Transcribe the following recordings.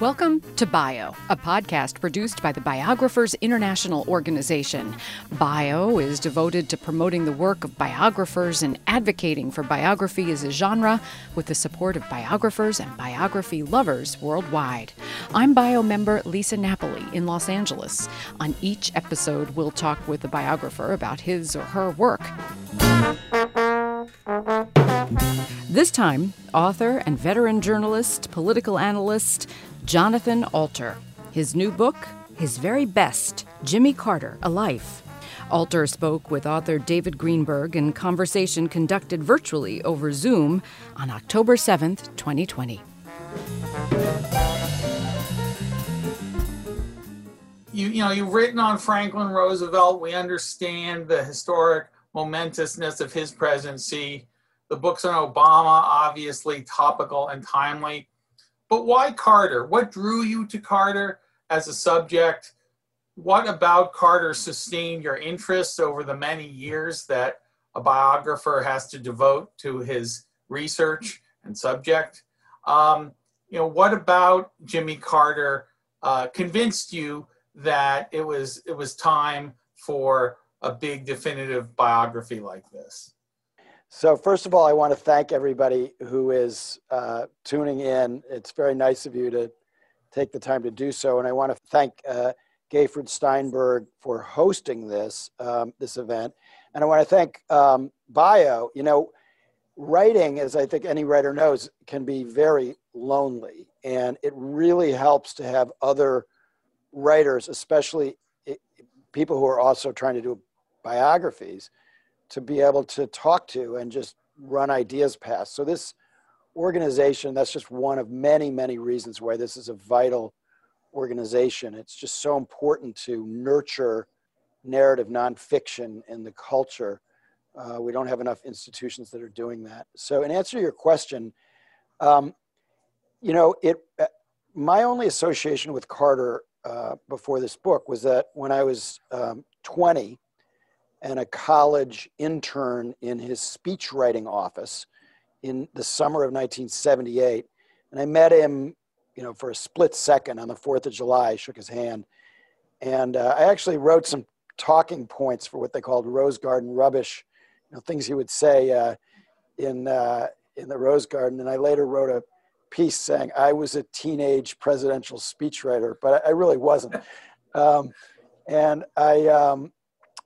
Welcome to Bio, a podcast produced by the Biographers International Organization. Bio is devoted to promoting the work of biographers and advocating for biography as a genre with the support of biographers and biography lovers worldwide. I'm Bio member Lisa Napoli in Los Angeles. On each episode, we'll talk with a biographer about his or her work. This time, author and veteran journalist, political analyst, Jonathan Alter. His new book, his very best Jimmy Carter, A Life. Alter spoke with author David Greenberg in conversation conducted virtually over Zoom on October 7th, 2020. You, you know, you've written on Franklin Roosevelt. We understand the historic momentousness of his presidency. The books on Obama, obviously topical and timely. But why Carter? What drew you to Carter as a subject? What about Carter sustained your interest over the many years that a biographer has to devote to his research and subject? Um, you know, what about Jimmy Carter uh, convinced you that it was it was time for a big definitive biography like this? So, first of all, I want to thank everybody who is uh, tuning in. It's very nice of you to take the time to do so. And I want to thank uh, Gayford Steinberg for hosting this, um, this event. And I want to thank um, Bio. You know, writing, as I think any writer knows, can be very lonely. And it really helps to have other writers, especially people who are also trying to do biographies to be able to talk to and just run ideas past. So this organization, that's just one of many, many reasons why this is a vital organization. It's just so important to nurture narrative nonfiction in the culture. Uh, we don't have enough institutions that are doing that. So, in answer to your question, um, you know, it. Uh, my only association with Carter uh, before this book was that when I was um, 20, and a college intern in his speech writing office in the summer of 1978. And I met him, you know, for a split second on the 4th of July, I shook his hand. And uh, I actually wrote some talking points for what they called Rose Garden rubbish, you know, things he would say uh, in, uh, in the Rose Garden. And I later wrote a piece saying I was a teenage presidential speechwriter, but I, really wasn't. Um, and I, um,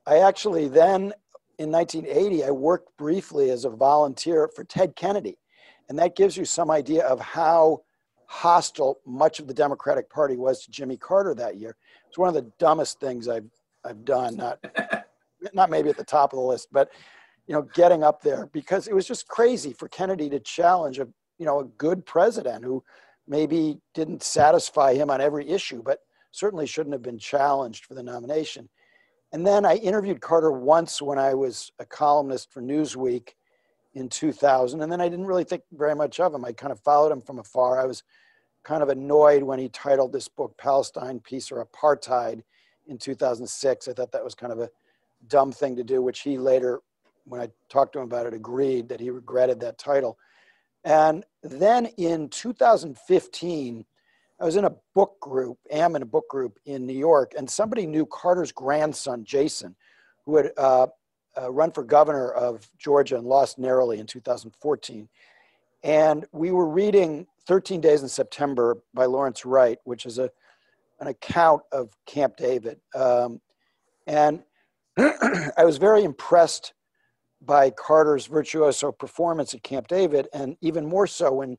I actually then, in 1980, I worked briefly as a volunteer for Ted Kennedy. And that gives you some idea of how hostile much of the Democratic Party was to Jimmy Carter that year. It's one of the dumbest things I've, I've done, not, not maybe at the top of the list, but you know, getting up there because it was just crazy for Kennedy to challenge a, you know, a good president who maybe didn't satisfy him on every issue, but certainly shouldn't have been challenged for the nomination. And then I interviewed Carter once when I was a columnist for Newsweek in 2000. And then I didn't really think very much of him. I kind of followed him from afar. I was kind of annoyed when he titled this book Palestine, Peace or Apartheid in 2006. I thought that was kind of a dumb thing to do, which he later, when I talked to him about it, agreed that he regretted that title. And then in 2015, I was in a book group, am in a book group in New York, and somebody knew Carter's grandson, Jason, who had uh, uh, run for governor of Georgia and lost narrowly in 2014. And we were reading 13 Days in September by Lawrence Wright, which is a, an account of Camp David. Um, and I was very impressed by Carter's virtuoso performance at Camp David, and even more so when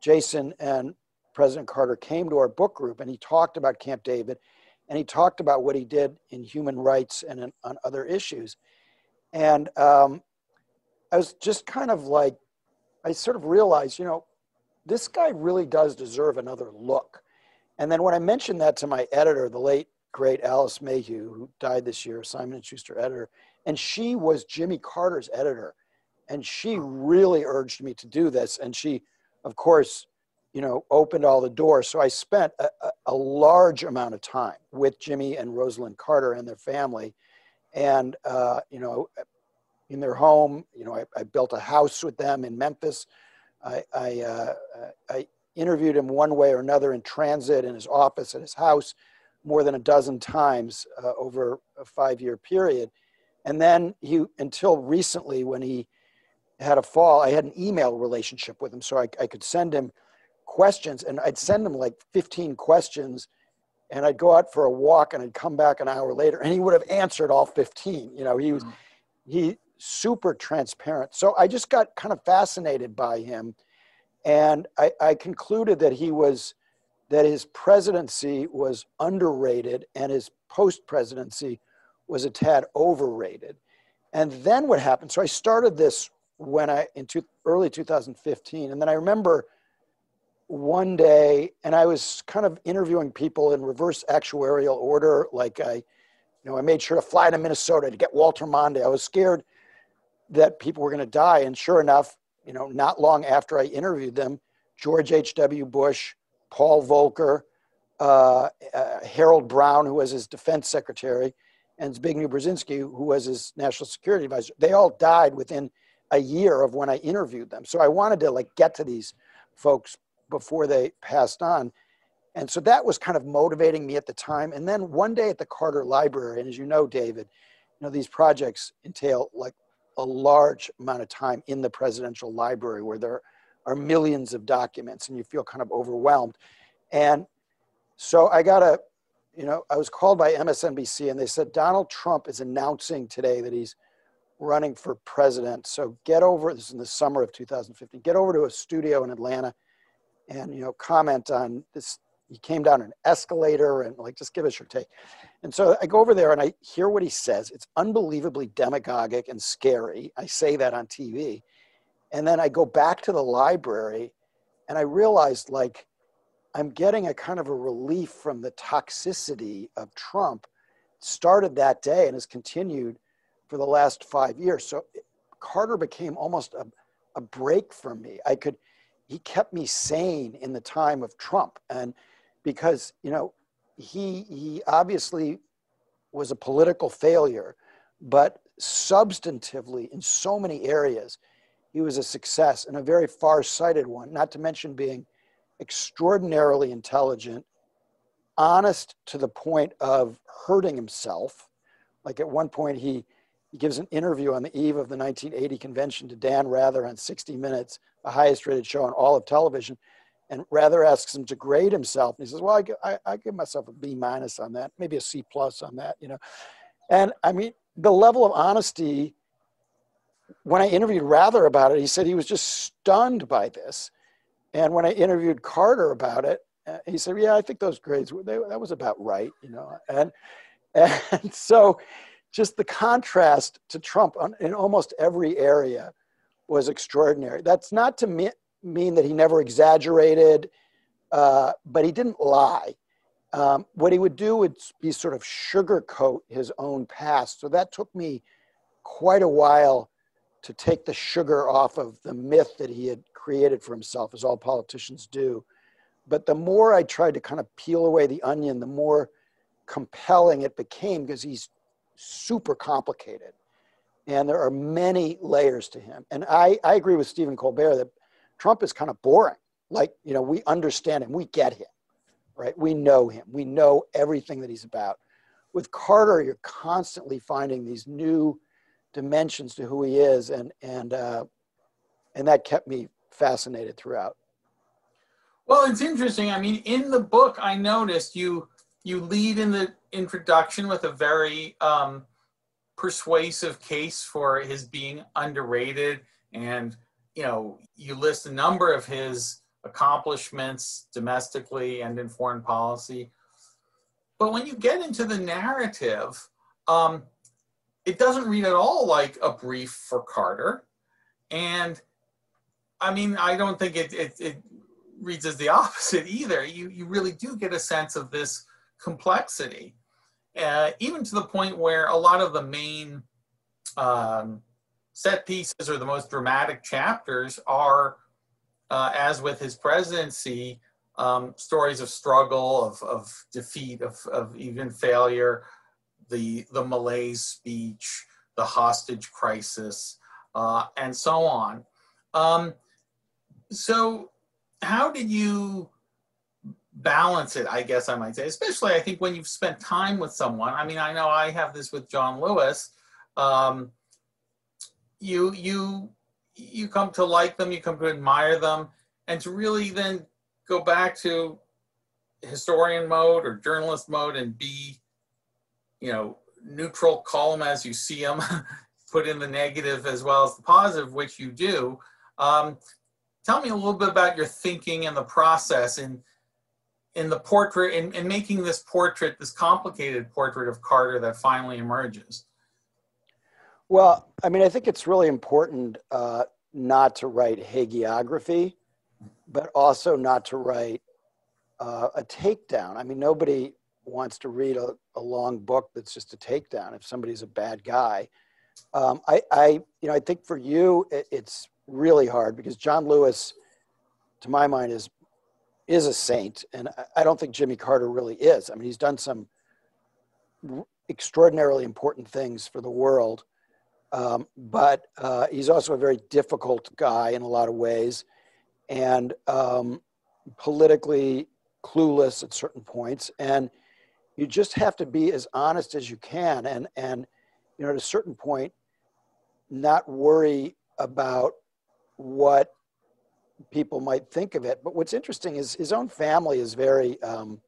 Jason and President Carter came to our book group and he talked about Camp David and he talked about what he did in human rights and in, on other issues. And um, I was just kind of like, I sort of realized, you know, this guy really does deserve another look. And then when I mentioned that to my editor, the late great Alice Mayhew, who died this year, Simon and Schuster editor, and she was Jimmy Carter's editor, and she really urged me to do this. And she, of course, you know, opened all the doors. So I spent a, a, large amount of time with Jimmy and Rosalynn Carter and their family. And, uh, you know, in their home, you know, I, I, built a house with them in Memphis. I, I, uh, I interviewed him one way or another in transit, in his office, at his house, more than a dozen times uh, over a five year period. And then he, until recently, when he had a fall, I had an email relationship with him. So I, I could send him questions and I'd send him like 15 questions and I'd go out for a walk and I'd come back an hour later and he would have answered all 15. You know, he was, mm-hmm. he super transparent. So I just got kind of fascinated by him. And I, I concluded that he was, that his presidency was underrated and his post presidency was a tad overrated. And then what happened? So I started this when I in two, early 2015, and then I remember one day, and I was kind of interviewing people in reverse actuarial order. Like I, you know, I made sure to fly to Minnesota to get Walter Mondale. I was scared that people were going to die, and sure enough, you know, not long after I interviewed them, George H.W. Bush, Paul Volcker, uh, uh, Harold Brown, who was his defense secretary, and Zbigniew Brzezinski, who was his national security advisor, they all died within a year of when I interviewed them. So I wanted to like get to these folks before they passed on. And so that was kind of motivating me at the time. And then one day at the Carter Library, and as you know, David, you know, these projects entail like a large amount of time in the presidential library where there are millions of documents and you feel kind of overwhelmed. And so I got a, you know, I was called by MSNBC and they said Donald Trump is announcing today that he's running for president. So get over this in the summer of 2015. Get over to a studio in Atlanta and you know comment on this. He came down an escalator and like just give us your take. And so I go over there and I hear what he says. It's unbelievably demagogic and scary. I say that on TV. And then I go back to the library and I realized like I'm getting a kind of a relief from the toxicity of Trump. started that day and has continued for the last five years. So Carter became almost a, a break for me. I could, he kept me sane in the time of Trump. And because, you know, he, he obviously was a political failure, but substantively in so many areas, he was a success and a very far-sighted one, not to mention being extraordinarily intelligent, honest to the point of hurting himself. Like at one point, he, he gives an interview on the eve of the 1980 convention to Dan Rather on 60 Minutes, the highest rated show on all of television. And Rather asks him to grade himself. And he says, Well, I, I, I give myself a B minus on that, maybe a C plus on that, you know. And I mean, the level of honesty when I interviewed Rather about it, he said he was just stunned by this. And when I interviewed Carter about it, uh, he said, "Yeah, I think those grades were, they, that was about right, you know." And and so, just the contrast to Trump on, in almost every area was extraordinary. That's not to me, mean that he never exaggerated, uh, but he didn't lie. Um, what he would do would be sort of sugarcoat his own past. So that took me quite a while to take the sugar off of the myth that he had created for himself, as all politicians do. But the more I tried to kind of peel away the onion, the more compelling it became because he's super complicated. And there are many layers to him. And I, I agree with Stephen Colbert that Trump is kind of boring. Like, you know, we understand him, we get him, right? We know him, we know everything that he's about. With Carter, you're constantly finding these new dimensions to who he is, and and uh, and that kept me fascinated throughout. Well, it's interesting. I mean, in the book, I noticed you you lead in the introduction with a very um, persuasive case for his being underrated, and you know, you list a number of his accomplishments domestically and in foreign policy. But when you get into the narrative, um, it doesn't read at all like a brief for Carter. And I mean, I don't think it, it, it reads as the opposite either. You, you really do get a sense of this complexity, uh, even to the point where a lot of the main um, set pieces or the most dramatic chapters are, uh, as with his presidency, um, stories of struggle, of, of defeat, of, of even failure, the, the malaise speech, the hostage crisis, uh, and so on. Um, So, how did you balance it? I guess I might say, especially I think when you've spent time with someone. I mean, I know I have this with John Lewis. Um, you you you come to like them, you come to admire them, and to really then go back to historian mode or journalist mode and be, you know, neutral, call them as you see them, put in the negative as well as the positive, which you do. Um, tell me a little bit about your thinking and the process in in the portrait in, in making this portrait, this complicated portrait of Carter that finally emerges. Well, I mean, I think it's really important uh, not to write hagiography, but also not to write uh, a takedown. I mean, nobody wants to read a, a, long book that's just a takedown if somebody's a bad guy. Um, I, I, you know, I think for you, it, it's really hard because John Lewis, to my mind, is is a saint, and I, don't think Jimmy Carter really is. I mean, he's done some extraordinarily important things for the world um, but uh, he's also a very difficult guy in a lot of ways and um, politically clueless at certain points. And you just have to be as honest as you can. And, and you know, at a certain point, not worry about what people might think of it. But what's interesting is his own family is very um,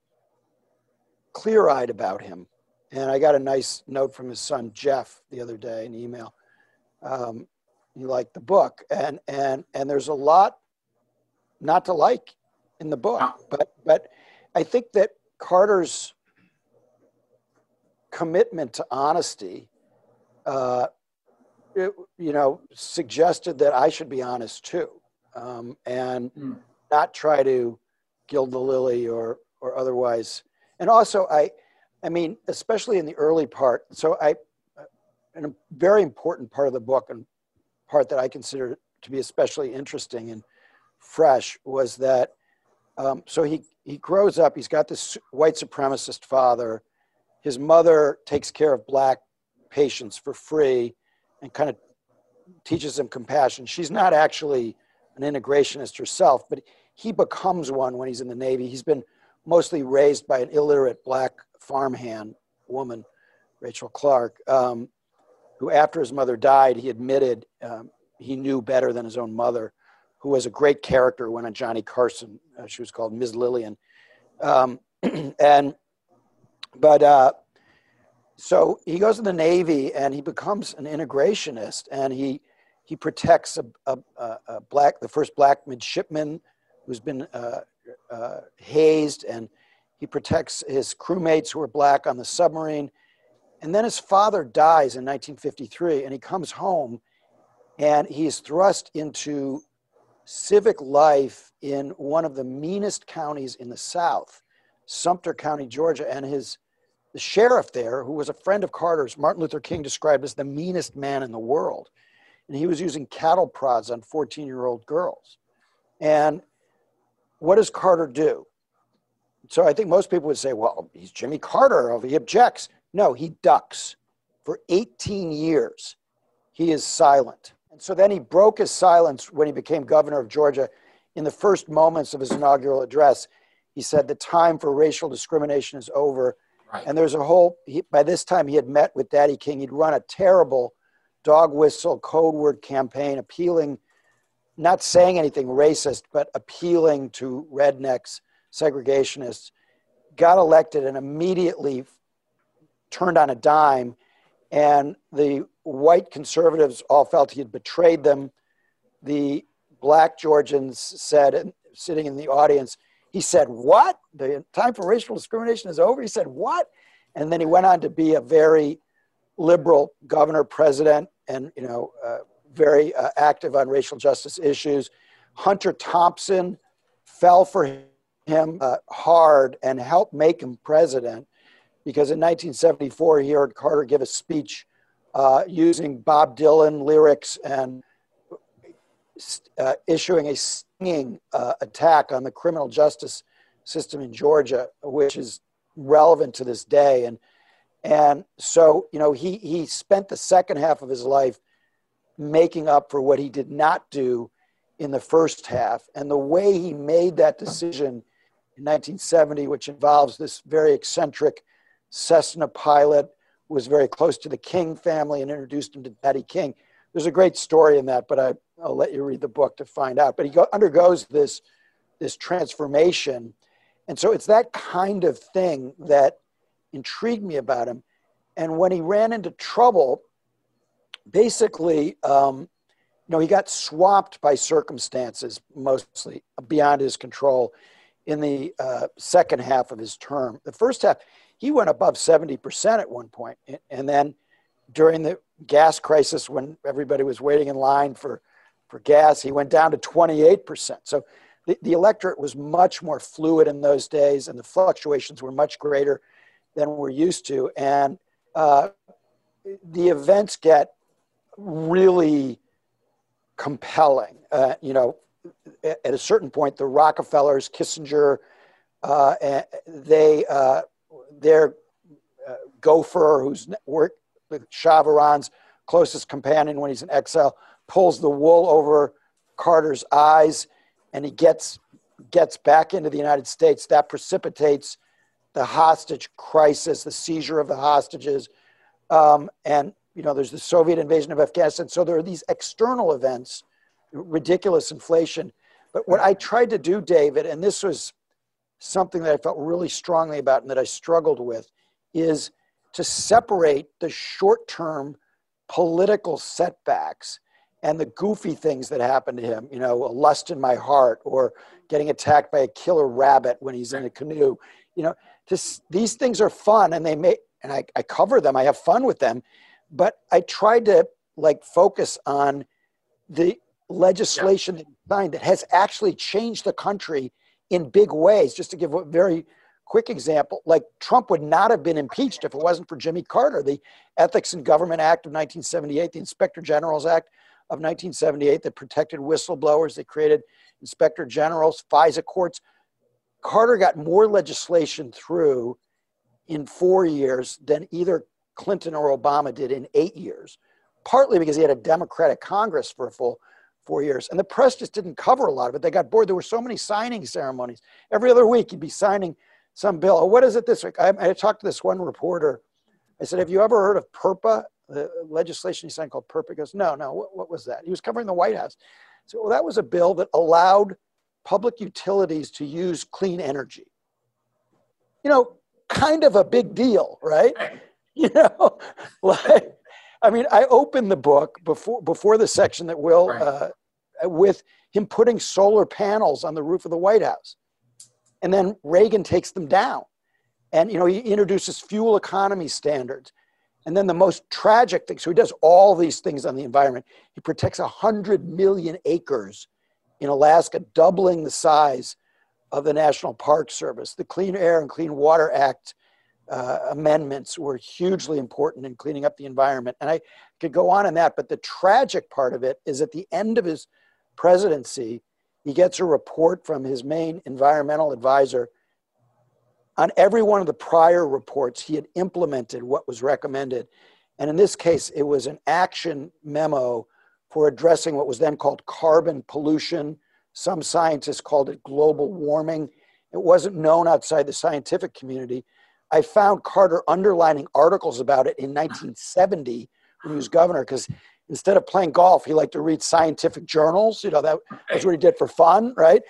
clear eyed about him. And I got a nice note from his son Jeff the other day, an email. Um, he liked the book, and and and there's a lot not to like in the book, but but I think that Carter's commitment to honesty, uh, it, you know, suggested that I should be honest too, um, and mm. not try to gild the lily or or otherwise. And also, I I mean, especially in the early part. So I, a very important part of the book and part that I consider to be especially interesting and fresh was that. Um, so he he grows up. He's got this white supremacist father. His mother takes care of black patients for free, and kind of teaches him compassion. She's not actually an integrationist herself, but he becomes one when he's in the Navy. He's been mostly raised by an illiterate black farmhand woman, Rachel Clark, um, who, after his mother died, he admitted um, he knew better than his own mother, who was a great character when on Johnny Carson. Uh, she was called Ms. Lillian. Um, and, but, uh, so he goes in the Navy and he becomes an integrationist and he, he protects a, a, a black, the first black midshipman who's been uh, uh, hazed and he protects his crewmates who are black on the submarine. And then his father dies in 1953, and he comes home and he is thrust into civic life in one of the meanest counties in the South, Sumter County, Georgia. And his the sheriff there, who was a friend of Carter's, Martin Luther King described as the meanest man in the world. And he was using cattle prods on 14 year old girls. And what does Carter do? So I think most people would say, well, he's Jimmy Carter, oh, he objects. No, he ducks. For 18 years, he is silent. And so then he broke his silence when he became governor of Georgia. In the first moments of his inaugural address, he said, The time for racial discrimination is over. Right. And there's a whole, he, by this time, he had met with Daddy King. He'd run a terrible dog whistle code word campaign appealing, not saying anything racist, but appealing to rednecks, segregationists, got elected and immediately turned on a dime, and the white conservatives all felt he had betrayed them. The black Georgians said, sitting in the audience, he said, What? The time for racial discrimination is over? He said, What? And then he went on to be a very liberal governor, president, and you know, uh, very uh, active on racial justice issues. Hunter Thompson fell for him uh, hard and helped make him president because in 1974 he heard Carter give a speech uh, using Bob Dylan lyrics and uh, issuing a stinging uh, attack on the criminal justice system in Georgia, which is relevant to this day. And and so you know he he spent the second half of his life making up for what he did not do in the first half. And the way he made that decision in 1970, which involves this very eccentric Cessna pilot, was very close to the King family and introduced him to Daddy King. There's a great story in that, but I, will let you read the book to find out. But he go, undergoes this, this transformation. And so it's that kind of thing that intrigued me about him. And when he ran into trouble, basically, um, you know, he got swamped by circumstances mostly beyond his control in the uh, second half of his term. The first half, he went above 70% at one point. And then during the gas crisis, when everybody was waiting in line for, for gas, he went down to 28%. So the, the electorate was much more fluid in those days, and the fluctuations were much greater than we're used to. And uh, the events get really compelling. Uh, you know, at a certain point, the Rockefellers, Kissinger, uh, they, uh, their uh, gopher, who's Shah Iran's closest companion when he's in exile, pulls the wool over Carter's eyes, and he gets gets back into the United States. That precipitates the hostage crisis, the seizure of the hostages, um, and you know there's the Soviet invasion of Afghanistan. So there are these external events, ridiculous inflation. But what I tried to do, David, and this was something that I felt really strongly about and that I struggled with, is to separate the short term political setbacks and the goofy things that happen to him, you know, a lust in my heart or getting attacked by a killer rabbit when he's in a canoe, you know, these things are fun and they make, and I, I cover them, I have fun with them, but I tried to like focus on the legislation yeah. that signed that has actually changed the country in big ways. Just to give a very quick example, like Trump would not have been impeached if it wasn't for Jimmy Carter. The Ethics in Government Act of 1978, the Inspector General's Act of 1978 that protected whistleblowers, that created inspector generals, FISA courts. Carter got more legislation through in four years than either Clinton or Obama did in eight years, partly because he had a Democratic Congress for a full four years. And the press just didn't cover a lot of it. They got bored. There were so many signing ceremonies. Every other week, you'd be signing some bill. Oh, what is it this week? I, I talked to this one reporter. I said, Have you ever heard of PURPA? the legislation he signed called PURPA. He goes, No, no. What, what was that? He was covering the White House. So well, that was a bill that allowed public utilities to use clean energy. You know, kind of a big deal, right? You know, like, I mean, I opened the book before before the section that Will uh, with him putting solar panels on the roof of the White House and then Reagan takes them down. And you know, he introduces fuel economy standards. And then the most tragic thing, so he does all these things on the environment. He protects 100 million acres in Alaska, doubling the size of the National Park Service. The Clean Air and Clean Water Act uh, amendments were hugely important in cleaning up the environment. And I could go on in that, but the tragic part of it is at the end of his presidency, he gets a report from his main environmental advisor. On every one of the prior reports, he had implemented what was recommended. And in this case, it was an action memo for addressing what was then called carbon pollution. Some scientists called it global warming. It wasn't known outside the scientific community. I found Carter underlining articles about it in 1970 when he was governor because instead of playing golf, he liked to read scientific journals. You know, that was what he did for fun, right?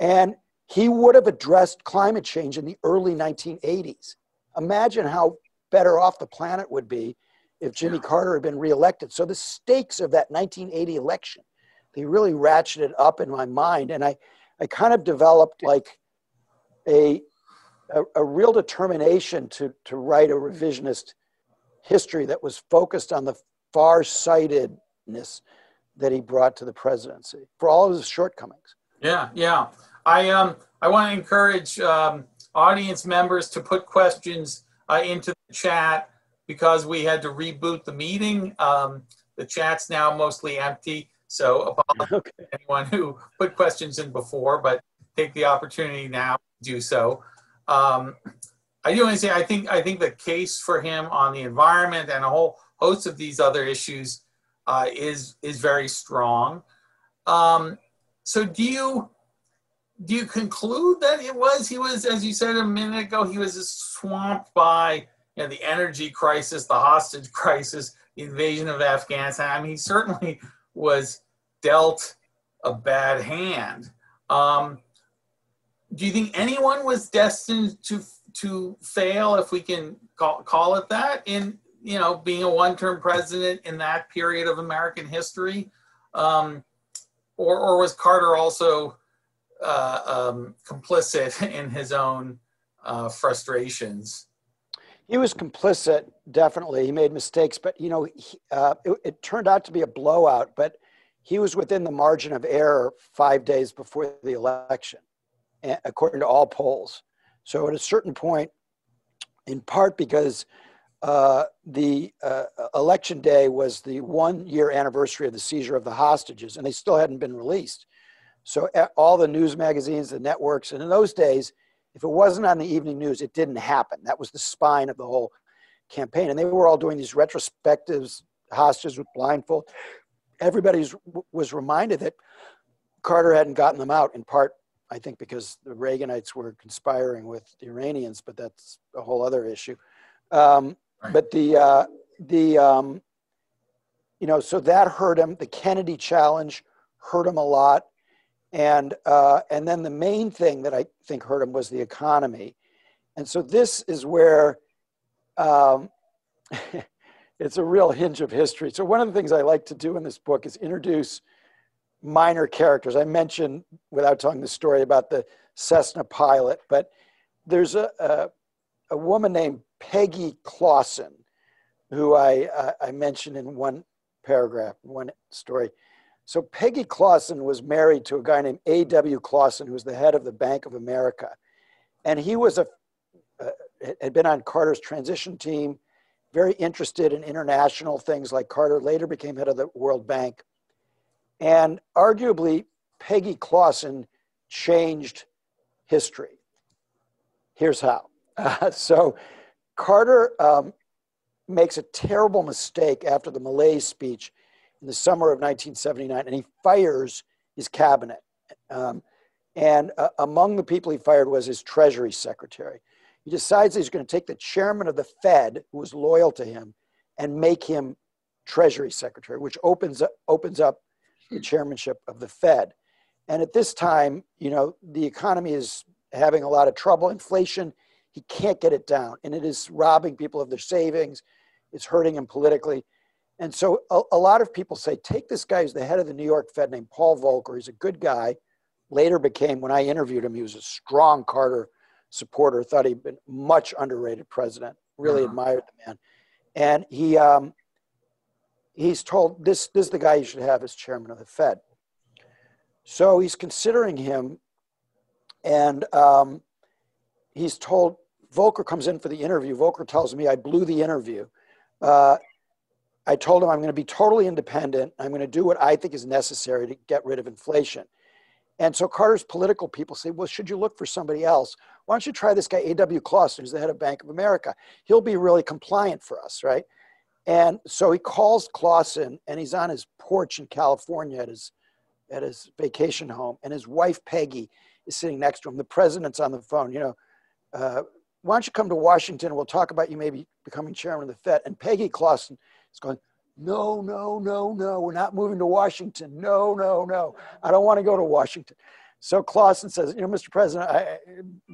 And he would have addressed climate change in the early 1980s. Imagine how better off the planet would be if Jimmy Carter had been reelected. So the stakes of that 1980 election, they really ratcheted up in my mind. And I, I kind of developed like a, a, a real determination to, to write a revisionist history that was focused on the far-sightedness that he brought to the presidency for all of his shortcomings. Yeah, yeah. I um I want to encourage um, audience members to put questions uh, into the chat because we had to reboot the meeting. Um, the chat's now mostly empty, so apologize okay. to anyone who put questions in before, but take the opportunity now to do so. Um, I do want to say I think I think the case for him on the environment and a whole host of these other issues uh, is is very strong. Um, so do you do you conclude that it was he was as you said a minute ago he was swamped by you know, the energy crisis the hostage crisis the invasion of afghanistan. I mean he certainly was dealt a bad hand. Um, do you think anyone was destined to to fail if we can call, call it that in you know being a one-term president in that period of american history? Um, or, or was carter also uh, um, complicit in his own uh, frustrations. He was complicit, definitely. He made mistakes, but you know, he, uh, it, it, turned out to be a blowout. But he was within the margin of error five days before the election, according to all polls. So at a certain point, in part because uh, the uh, election day was the one year anniversary of the seizure of the hostages, and they still hadn't been released. So all the news magazines, the networks, and in those days, if it wasn't on the evening news, it didn't happen. That was the spine of the whole campaign. And they were all doing these retrospectives, hostages with blindfold. Everybody was reminded that Carter hadn't gotten them out, in part, I think, because the Reaganites were conspiring with the Iranians, but that's a whole other issue. Um, right. But the, uh, the um, you know, so that hurt him. The Kennedy challenge hurt him a lot. And, uh, and then the main thing that I think hurt him was the economy. And so this is where um, it's a real hinge of history. So one of the things I like to do in this book is introduce minor characters. I mentioned, without telling the story, about the Cessna pilot, but there's a, a, a woman named Peggy Clausen, who I, uh, I mentioned in one paragraph, one story. So Peggy Clausen was married to a guy named A.W. Clausen, who was the head of the Bank of America. And he was a, uh, had been on Carter's transition team, very interested in international things like Carter later became head of the World Bank. And arguably, Peggy Clausen changed history. Here's how. Uh, so Carter um, makes a terrible mistake after the Malaise speech in the summer of 1979, and he fires his cabinet. Um, and uh, among the people he fired was his Treasury Secretary. He decides he's going to take the chairman of the Fed, who was loyal to him, and make him Treasury Secretary, which opens up, opens up the chairmanship of the Fed. And at this time, you know, the economy is having a lot of trouble. Inflation, he can't get it down, and it is robbing people of their savings. It's hurting him politically. And so a, a, lot of people say, take this guy who's the head of the New York Fed named Paul Volcker. He's a good guy. Later became, when I interviewed him, he was a strong Carter supporter, thought he'd been much underrated president, really uh-huh. admired the man. And he, um, he's told this, this is the guy you should have as chairman of the Fed. So he's considering him, and um, he's told, Volcker comes in for the interview. Volcker tells me, I blew the interview. Uh, I told him I'm going to be totally independent. I'm going to do what I think is necessary to get rid of inflation. And so Carter's political people say, well, should you look for somebody else? Why don't you try this guy, A.W. Clausen, who's the head of Bank of America? He'll be really compliant for us, right? And so he calls Clausen, and he's on his porch in California at his, at his vacation home, and his wife, Peggy, is sitting next to him. The president's on the phone, you know, uh, why don't you come to Washington? We'll talk about you maybe becoming chairman of the Fed. And Peggy Clausen is going, no, no, no, no, we're not moving to Washington. No, no, no, I don't want to go to Washington. So Clausen says, you know, Mr. President, I,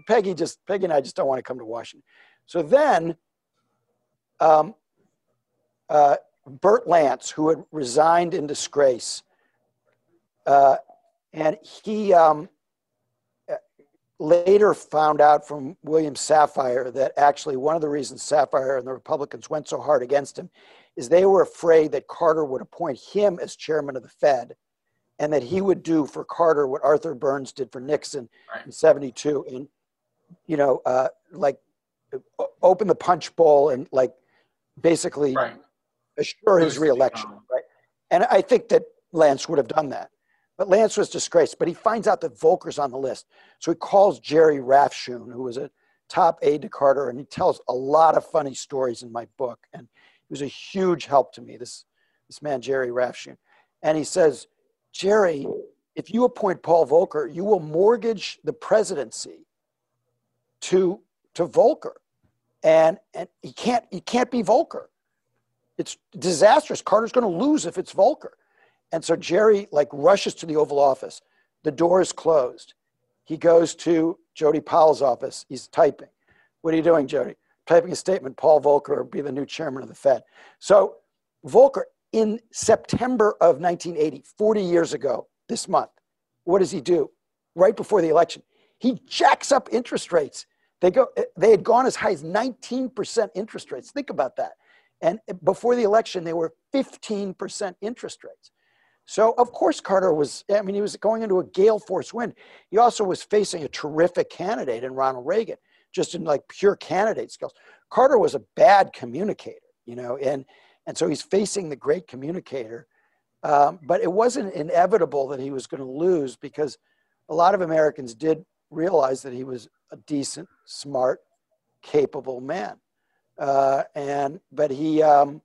Peggy just, Peggy and I just don't want to come to Washington. So then um, uh, Bert Lance, who had resigned in disgrace, uh, and he um, later found out from William Safire that actually one of the reasons Sapphire and the Republicans went so hard against him is they were afraid that Carter would appoint him as chairman of the Fed and that he would do for Carter what Arthur Burns did for Nixon right. in 72 and, you know, uh, like open the punch bowl and like basically right. assure his reelection. Right. And I think that Lance would have done that. But Lance was disgraced, but he finds out that Volcker's on the list. So he calls Jerry Rafshoon, who was a top aide to Carter, and he tells a lot of funny stories in my book. And was a huge help to me, this, this man, Jerry Rafshoon. And he says, Jerry if you appoint Paul Volcker, you will mortgage the presidency to to Volcker, and and he can't he can't be Volcker. It's disastrous. Carter's going to lose if it's Volcker, and so Jerry like rushes to the Oval Office. The door is closed. He goes to Jody Powell's office. He's typing. What are you doing, Jody? Typing a statement. Paul Volcker be the new chairman of the Fed. So Volcker in September of 1980, 40 years ago this month, what does he do? Right before the election, he jacks up interest rates. They go. They had gone as high as 19% interest rates. Think about that. And before the election, they were 15% interest rates. So of course Carter was. I mean, he was going into a gale force wind. He also was facing a terrific candidate in Ronald Reagan, just in like pure candidate skills. Carter was a bad communicator, you know, and and so he's facing the great communicator. Um, but it wasn't inevitable that he was going to lose because a lot of Americans did realize that he was a decent, smart, capable man. Uh, and but he, um,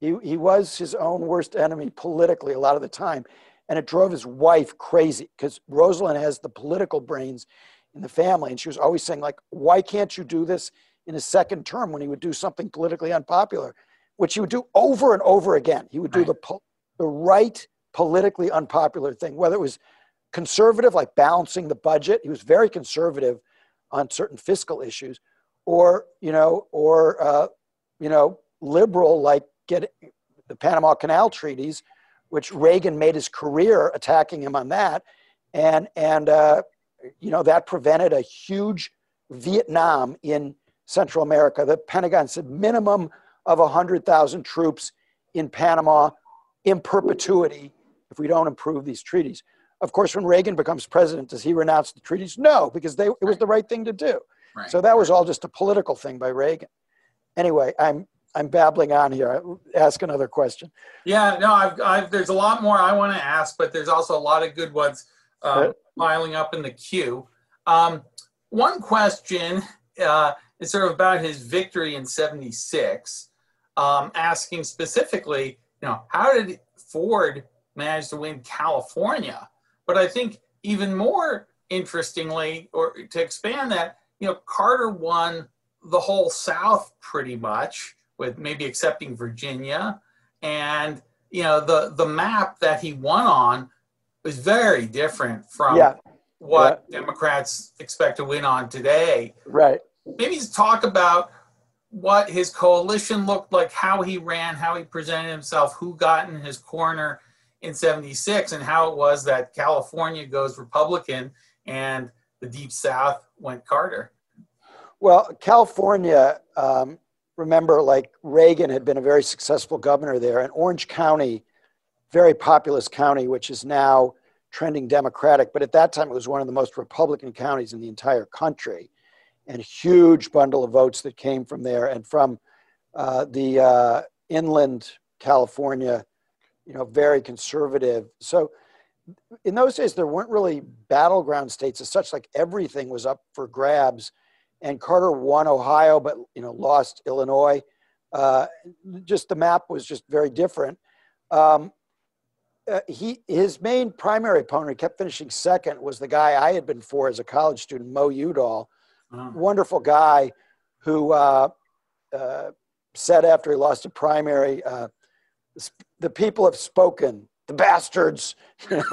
he he was his own worst enemy politically a lot of the time, and it drove his wife crazy because Rosalynn has the political brains in the family, and she was always saying like, "Why can't you do this in his second term when he would do something politically unpopular?" which he would do over and over again. He would do right. the, the right politically unpopular thing, whether it was conservative, like balancing the budget. He was very conservative on certain fiscal issues, or you know, or uh, you know, liberal, like get the Panama Canal treaties, which Reagan made his career attacking him on that, and and uh, you know that prevented a huge Vietnam in Central America. The Pentagon said minimum of 100,000 troops in Panama in perpetuity if we don't improve these treaties. Of course, when Reagan becomes president, does he renounce the treaties? No, because they, it was the right thing to do. Right. So that was all just a political thing by Reagan. Anyway, I'm I'm babbling on here. Ask another question. Yeah, no, I've, I've, there's a lot more I want to ask, but there's also a lot of good ones um, piling up in the queue. Um, one question uh, is sort of about his victory in '76 um, asking specifically, you know, how did Ford manage to win California? But I think even more interestingly, or to expand that, you know, Carter won the whole South pretty much, with maybe excepting Virginia, and you know the the map that he won on was very different from yeah. what yeah. Democrats expect to win on today. Right. Maybe talk about what his coalition looked like, how he ran, how he presented himself, who got in his corner in 76, and how it was that California goes Republican and the Deep South went Carter. Well, California, um, remember, like Reagan had been a very successful governor there, and Orange County, very populous county, which is now trending Democratic, but at that time it was one of the most Republican counties in the entire country and huge bundle of votes that came from there and from uh, the uh, inland California, you know, very conservative. So in those days, there weren't really battleground states as such. Like everything was up for grabs, and Carter won Ohio, but you know, lost Illinois. Uh, just the map was just very different. Um, uh, he his main primary opponent, kept finishing second, was the guy I had been for as a college student, Mo Udall, wonderful guy who uh, uh, said after he lost a primary, uh, the people have spoken, the bastards. and,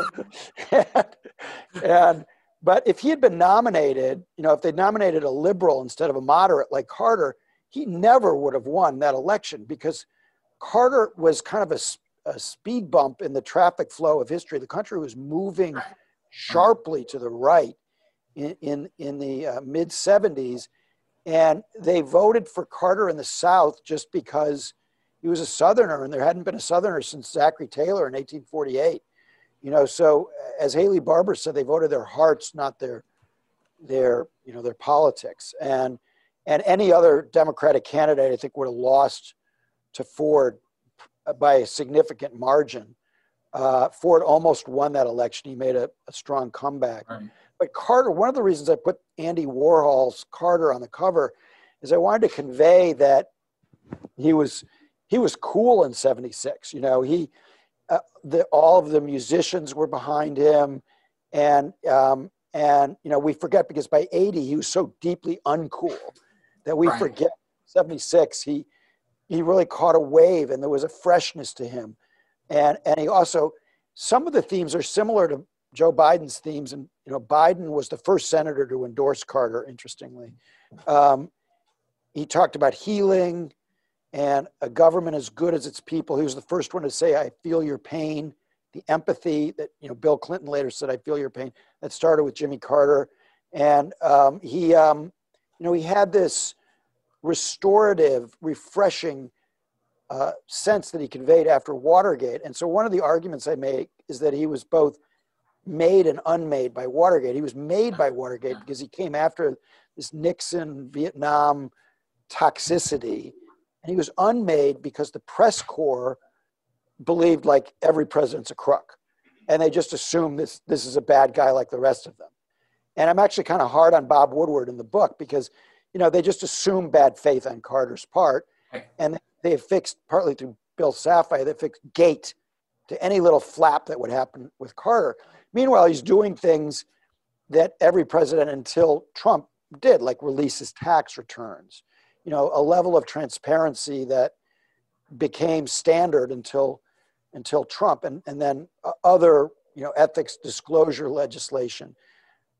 and, but if he had been nominated, you know, if they nominated a liberal instead of a moderate like Carter, he never would have won that election because Carter was kind of a, a speed bump in the traffic flow of history. The country was moving sharply to the right in, in, in the uh, mid 70s. And they voted for Carter in the South just because he was a Southerner, and there hadn't been a Southerner since Zachary Taylor in 1848. You know, so as Haley Barbour said, they voted their hearts, not their their you know their politics. And and any other Democratic candidate, I think, would have lost to Ford by a significant margin. Uh, Ford almost won that election. He made a, a strong comeback. Right. But Carter, one of the reasons I put Andy Warhol's Carter on the cover is I wanted to convey that he was he was cool in 76 you know he uh, the, all of the musicians were behind him. And, um, and, you know, we forget because by 80, he was so deeply uncool that we right. forget 76, he, he really caught a wave and there was a freshness to him. And, and he also, some of the themes are similar to Joe Biden's themes. And, you know, Biden was the first senator to endorse Carter, interestingly. Um, he talked about healing and a government as good as its people. He was the first one to say, I feel your pain. The empathy that, you know, Bill Clinton later said, I feel your pain. That started with Jimmy Carter. And um, he, um, you know, he had this restorative, refreshing uh, sense that he conveyed after Watergate. And so one of the arguments I make is that he was both made and unmade by Watergate. He was made by Watergate because he came after this Nixon Vietnam toxicity. And he was unmade because the press corps believed like every president's a crook. And they just assume this, this is a bad guy like the rest of them. And I'm actually kind of hard on Bob Woodward in the book because, you know, they just assume bad faith on Carter's part. And they have fixed, partly through Bill Safire, they fixed gate to any little flap that would happen with Carter. Meanwhile, he's doing things that every president until Trump did, like release his tax returns. You know, a level of transparency that became standard until until Trump, and and then uh, other you know ethics disclosure legislation,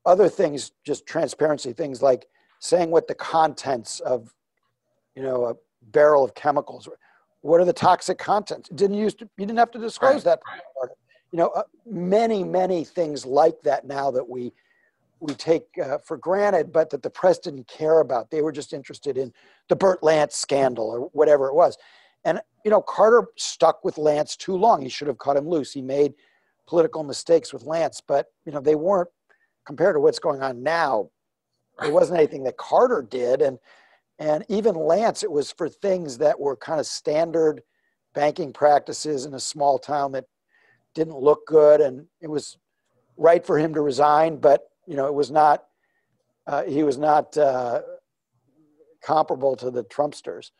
other things, just transparency things like saying what the contents of you know a barrel of chemicals. What are the toxic contents? didn't use to, you didn't have to disclose right, that. Right. You know, uh, many many things like that now that we we take uh, for granted, but that the press didn't care about. They were just interested in the Bert Lance scandal or whatever it was. And you know, Carter stuck with Lance too long. He should have cut him loose. He made political mistakes with Lance, but you know, they weren't compared to what's going on now. It wasn't anything that Carter did, and and even Lance, it was for things that were kind of standard banking practices in a small town that didn't look good. And it was right for him to resign, but, you know, it was not, uh, he was not uh, comparable to the Trumpsters.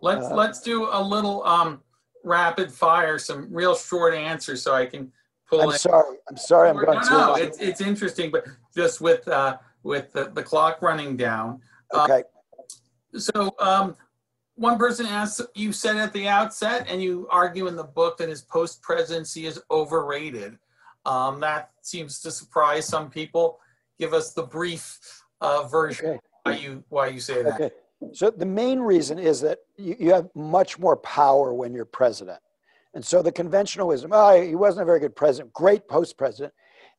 Let's, uh, let's do a little um, rapid fire, some real short answers so I can pull I'm in. sorry. I'm sorry. I'm going no, no. It's, it's interesting, but just with, uh, with the, the clock running down. Uh, okay. So um, one person asked, you said at the outset, and you argue in the book that his post presidency is overrated. Um, that seems to surprise some people. Give us the brief uh, version okay. why you why you say that. Okay. So the main reason is that you, you have much more power when you're president. And so the conventional wisdom, oh, he wasn't a very good president, great post president.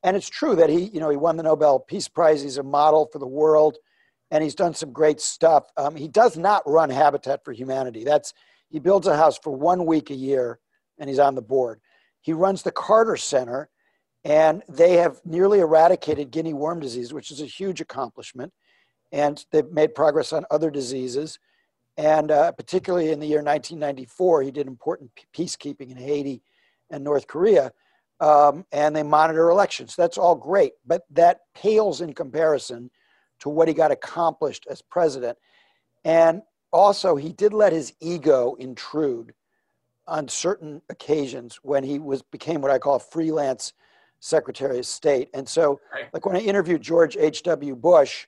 And it's true that he, you know, he won the Nobel Peace Prize. He's a model for the world and he's done some great stuff. Um, he does not run Habitat for Humanity. That's he builds a house for one week a year, and he's on the board. He runs the Carter Center, and they have nearly eradicated guinea worm disease, which is a huge accomplishment. And they've made progress on other diseases. And uh, particularly in the year 1994, he did important peacekeeping in Haiti and North Korea. Um, and they monitor elections. That's all great, but that pales in comparison to what he got accomplished as president. And also, he did let his ego intrude on certain occasions when he was became what I call freelance Secretary of State. And so, like when I interviewed George H.W. Bush,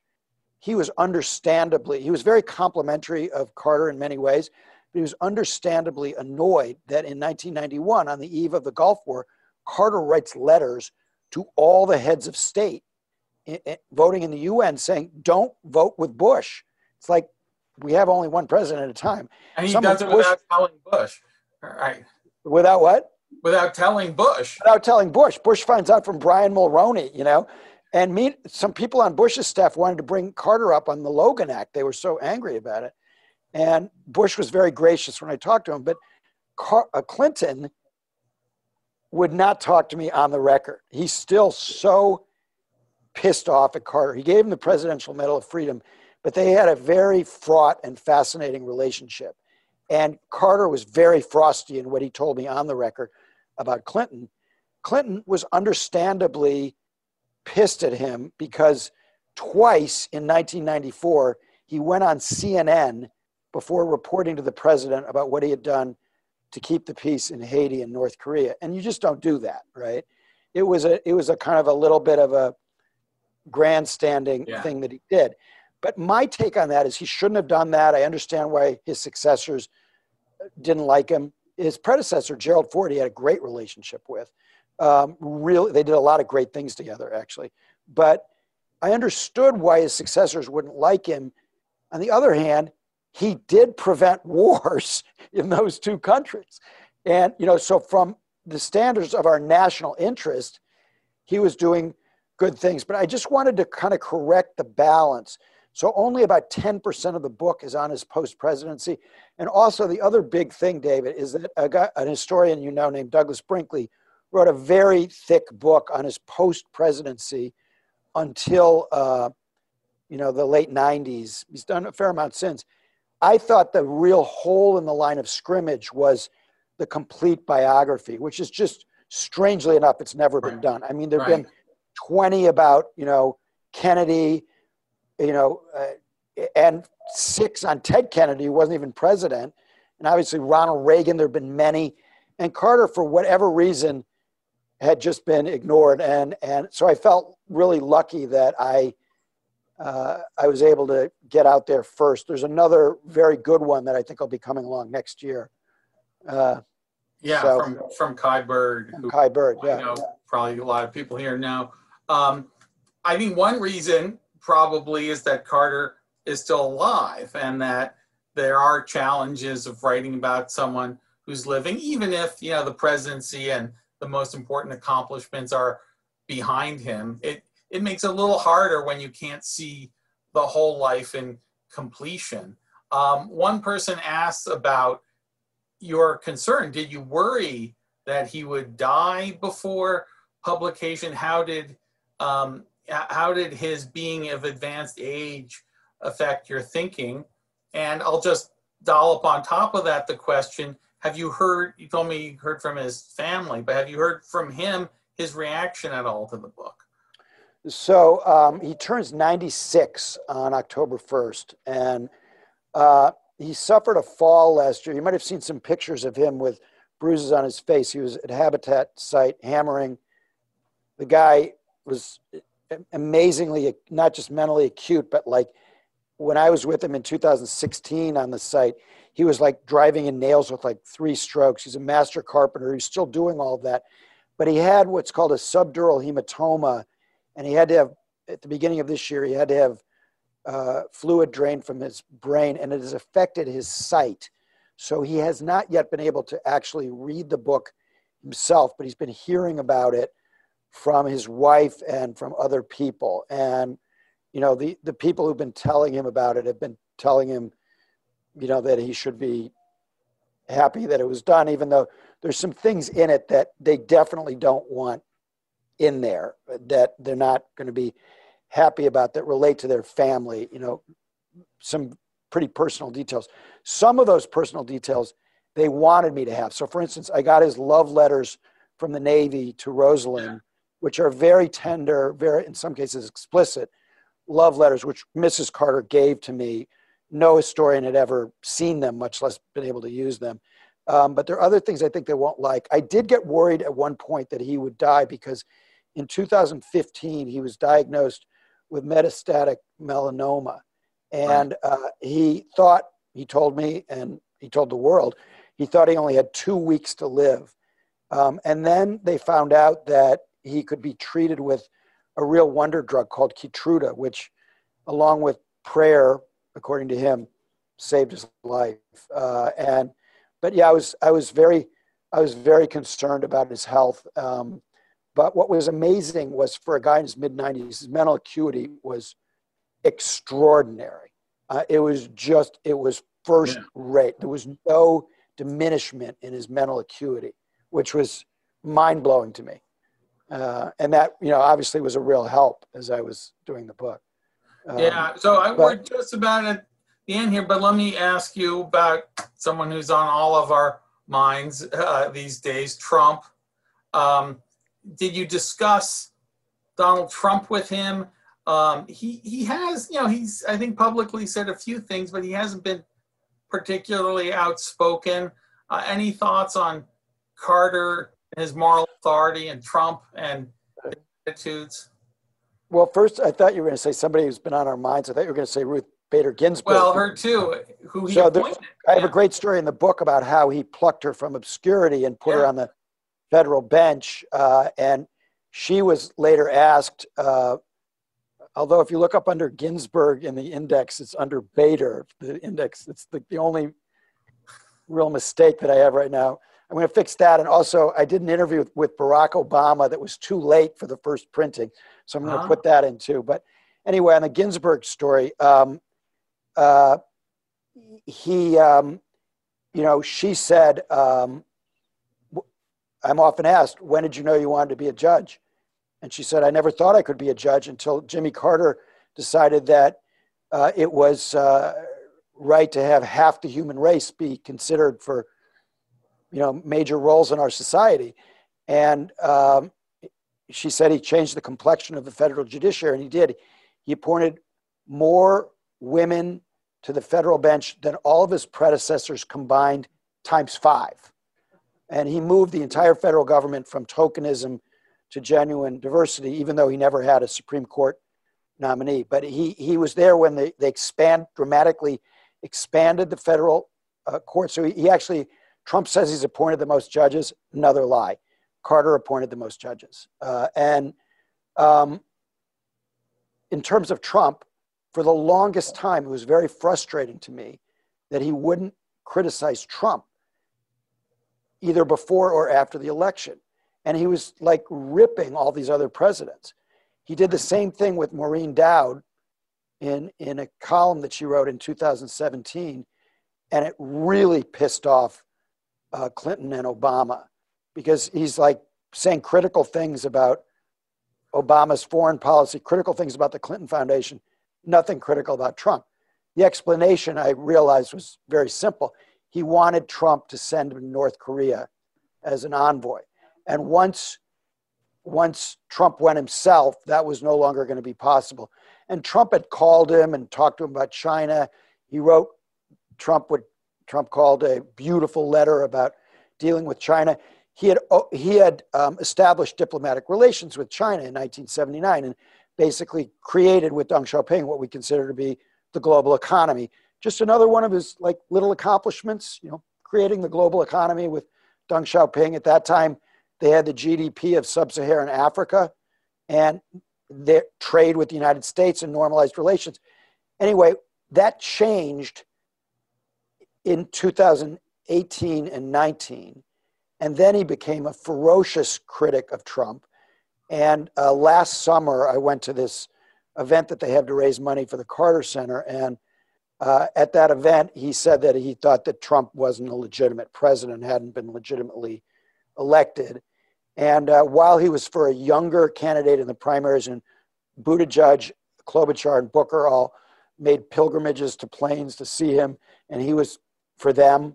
he was understandably, he was very complimentary of Carter in many ways, but he was understandably annoyed that in 1991, on the eve of the Gulf War, Carter writes letters to all the heads of state voting in the UN saying, don't vote with Bush. It's like we have only one president at a time. And he Someone does it Bush, without telling Bush. Right. Without what? Without telling Bush. Without telling Bush. Bush finds out from Brian Mulroney, you know. And me, some people on Bush's staff wanted to bring Carter up on the Logan Act. They were so angry about it. And Bush was very gracious when I talked to him. But Car- uh, Clinton would not talk to me on the record. He's still so pissed off at Carter. He gave him the Presidential Medal of Freedom, but they had a very fraught and fascinating relationship. And Carter was very frosty in what he told me on the record about Clinton. Clinton was understandably pissed at him because twice in 1994, he went on CNN before reporting to the president about what he had done to keep the peace in Haiti and North Korea. And you just don't do that, right? It was a it was a kind of a little bit of a grandstanding yeah. thing that he did. But my take on that is he shouldn't have done that. I understand why his successors didn't like him. His predecessor, Gerald Ford, he had a great relationship with. Um, really, they did a lot of great things together, actually. But I understood why his successors wouldn't like him. On the other hand, he did prevent wars in those two countries. And, you know, so from the standards of our national interest, he was doing good things. But I just wanted to kind of correct the balance. So only about 10% of the book is on his post presidency. And also, the other big thing, David, is that a guy, an historian you know named Douglas Brinkley wrote a very thick book on his post presidency until uh, you know the late 90s. He's done a fair amount since. I thought the real hole in the line of scrimmage was the complete biography, which is just strangely enough, it's never been done. I mean, there've right. been 20 about, you know, Kennedy, you know, uh, and six on Ted Kennedy, who wasn't even president. And obviously Ronald Reagan, there have been many. And Carter, for whatever reason, had just been ignored. And, and so I felt really lucky that I, uh, I was able to get out there first. There's another very good one that I think will be coming along next year. Uh, yeah, so, from from Kai Bird. Who, Kai Bird, yeah, know, Probably a lot of people here know. Um, I think one reason probably is that Carter is still alive and that there are challenges of writing about someone who's living, even if you know the presidency and the most important accomplishments are behind him. It it makes it a little harder when you can't see the whole life in completion. Um, one person asks about your concern. Did you worry that he would die before publication? How did um, how did his being of advanced age affect your thinking? And I'll just dollop on top of that the question: Have you heard? You told me you heard from his family, but have you heard from him his reaction at all to the book? So um, he turns 96 on October 1st, and uh, he suffered a fall last year. You might have seen some pictures of him with bruises on his face. He was at Habitat site hammering. The guy was amazingly not just mentally acute, but like when I was with him in 2016 on the site, he was like driving in nails with like three strokes. He's a master carpenter. He's still doing all of that, but he had what's called a subdural hematoma and he had to have at the beginning of this year he had to have uh, fluid drained from his brain and it has affected his sight. So he has not yet been able to actually read the book himself but he's been hearing about it from his wife and from other people. And you know the the people who've been telling him about it have been telling him you know that he should be happy that it was done even though there's some things in it that they definitely don't want in there that they're not going to be happy about that relate to their family you know some pretty personal details. Some of those personal details they wanted me to have. So for instance i got his love letters from the navy to rosalynn which are very tender very in some cases explicit love letters which mrs carter gave to me. No historian had ever seen them much less been able to use them. Um, but there are other things i think they won't like. I did get worried at one point that he would die because in 2015, he was diagnosed with metastatic melanoma. And uh, he thought, he told me, and he told the world, he thought he only had two weeks to live. Um, and then they found out that he could be treated with a real wonder drug called Keytruda, which, along with prayer, according to him, saved his life. Uh, and but yeah, I was I was very I was very concerned about his health. Um, but what was amazing was for a guy in his mid 90s, his mental acuity was extraordinary. Uh, it was just, it was first yeah. rate. There was no diminishment in his mental acuity, which was mind blowing to me. Uh, and that, you know, obviously was a real help as I was doing the book. Um, yeah. So I, but, we're just about at the end here, but let me ask you about someone who's on all of our minds uh, these days, Trump. Um, did you discuss Donald Trump with him? Um, he he has, you know, he's I think publicly said a few things, but he hasn't been particularly outspoken. Uh, any thoughts on Carter, his moral authority, and Trump and attitudes? Well, first, I thought you were going to say somebody who's been on our minds. I thought you were going to say Ruth Bader Ginsburg. Well, her too, who he So appointed. I have Yeah. a great story in the book about how he plucked her from obscurity and put her on the federal bench. Uh, and she was later asked, uh, although if you look up under Ginsburg in the index, it's under Bader, the index. It's the, the only real mistake that I have right now. I'm going to fix that. And also, I did an interview with, with Barack Obama that was too late for the first printing. So I'm going to Ah. put that in too. But anyway, on the Ginsburg story, um, uh, he, um, you know, she said, um, I'm often asked, when did you know you wanted to be a judge? And she said, I never thought I could be a judge until Jimmy Carter decided that uh, it was uh, right to have half the human race be considered for, you know, major roles in our society. And um, she said he changed the complexion of the federal judiciary, and he did. He appointed more women to the federal bench than all of his predecessors combined times five. And he moved the entire federal government from tokenism to genuine diversity, even though he never had a Supreme Court nominee. But he, he was there when they, they expand dramatically expanded the federal uh, court. So he, he actually, Trump says he's appointed the most judges, another lie. Carter appointed the most judges. Uh, and um, in terms of Trump, for the longest time, it was very frustrating to me that he wouldn't criticize Trump either before or after the election. And he was like ripping all these other presidents. He did the same thing with Maureen Dowd in, in a column that she wrote in 2017. And it really pissed off uh, Clinton and Obama because he's like saying critical things about Obama's foreign policy, critical things about the Clinton Foundation, nothing critical about Trump. The explanation I realized was very simple. He wanted Trump to send him to North Korea as an envoy. And once, once Trump went himself, that was no longer going to be possible. And Trump had called him and talked to him about China. He wrote Trump what Trump called a beautiful letter about dealing with China. He had, oh, he had um, established diplomatic relations with China in 1979 and basically created with Deng Xiaoping what we consider to be the global economy. Just another one of his like little accomplishments, you know, creating the global economy with Deng Xiaoping. At that time, they had the GDP of sub-Saharan Africa and their trade with the United States and normalized relations. Anyway, that changed in 2018 and 19. And then he became a ferocious critic of Trump. And uh, last summer, I went to this event that they have to raise money for the Carter Center. And uh, at that event, he said that he thought that Trump wasn't a legitimate president, hadn't been legitimately elected. And uh, while he was for a younger candidate in the primaries, and Buttigieg, Klobuchar, and Booker all made pilgrimages to Plains to see him, and he was for them.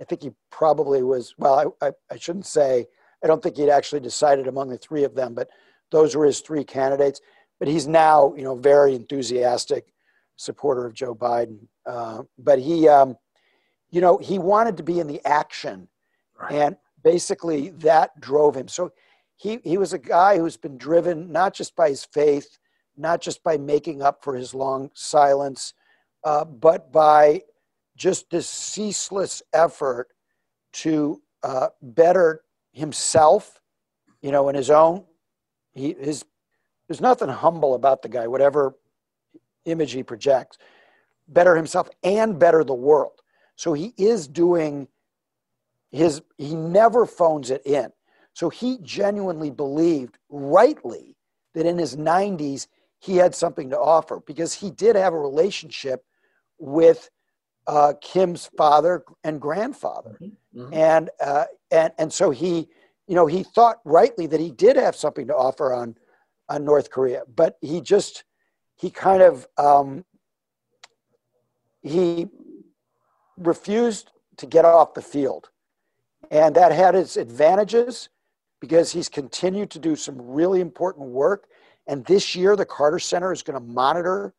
I think he probably was, well, I, I, I shouldn't say, I don't think he'd actually decided among the three of them, but those were his three candidates. But he's now, you know, very enthusiastic supporter of Joe Biden. Uh, but he, um, you know, he wanted to be in the action, Right. and basically that drove him. So he he was a guy who's been driven not just by his faith, not just by making up for his long silence, uh, but by just this ceaseless effort to uh, better himself, you know, in his own. He his there's nothing humble about the guy, whatever image he projects. Better himself and better the world. So he is doing his. He never phones it in. So he genuinely believed, rightly, that in his 90s he had something to offer because he did have a relationship with uh, Kim's father and grandfather, Mhm. and uh, and and so he, you know, he thought rightly that he did have something to offer on on North Korea, but he just he kind of um, he refused to get off the field, and that had its advantages because he's continued to do some really important work. And this year, the Carter Center is going to monitor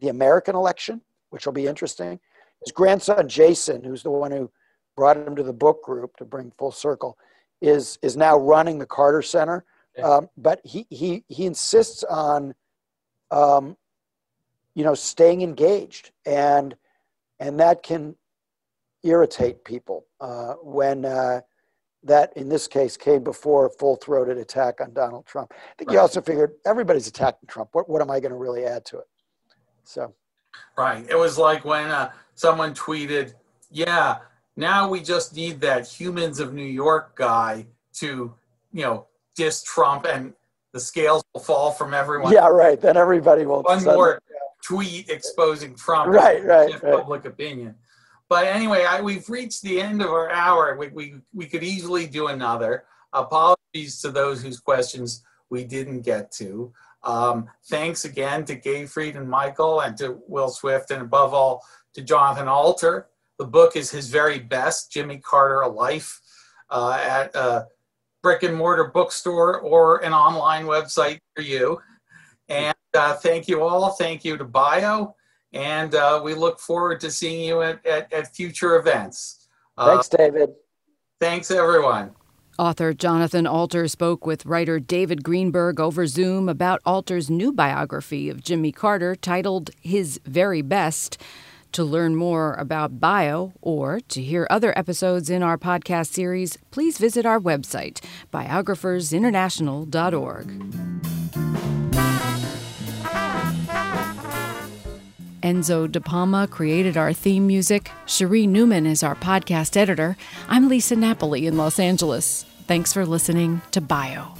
the American election, which will be interesting. His grandson, Jason, who's the one who brought him to the book group to bring full circle, is is now running the Carter Center. Um, but he he he insists on, um, you know, staying engaged, and and that can irritate people uh, when uh, that in this case came before a full-throated attack on Donald Trump. I think right. he also figured everybody's attacking Trump. What what am I going to really add to it? So, right. It was like when uh, someone tweeted, "Yeah, now we just need that humans of New York guy to, you know, diss Trump and the scales will fall from everyone. Yeah, right. Then everybody will. One more tweet exposing Trump. Right, right, right. Public opinion. But anyway, I, we've reached the end of our hour. We, we, we could easily do another. Apologies to those whose questions we didn't get to. Um, thanks again to Gayfried and Michael and to Will Swift and above all to Jonathan Alter. The book is his very best, Jimmy Carter, A Life, uh, at a brick and mortar bookstore or an online website for you. And uh, thank you all. Thank you to Bio. And uh, we look forward to seeing you at, at, at future events. Uh, thanks, David. Thanks, everyone. Author Jonathan Alter spoke with writer David Greenberg over Zoom about Alter's new biography of Jimmy Carter titled His Very Best. To learn more about Bio or to hear other episodes in our podcast series, please visit our website, biographersinternational.org. Enzo De Palma created our theme music. Cherie Newman is our podcast editor. I'm Lisa Napoli in Los Angeles. Thanks for listening to Bio.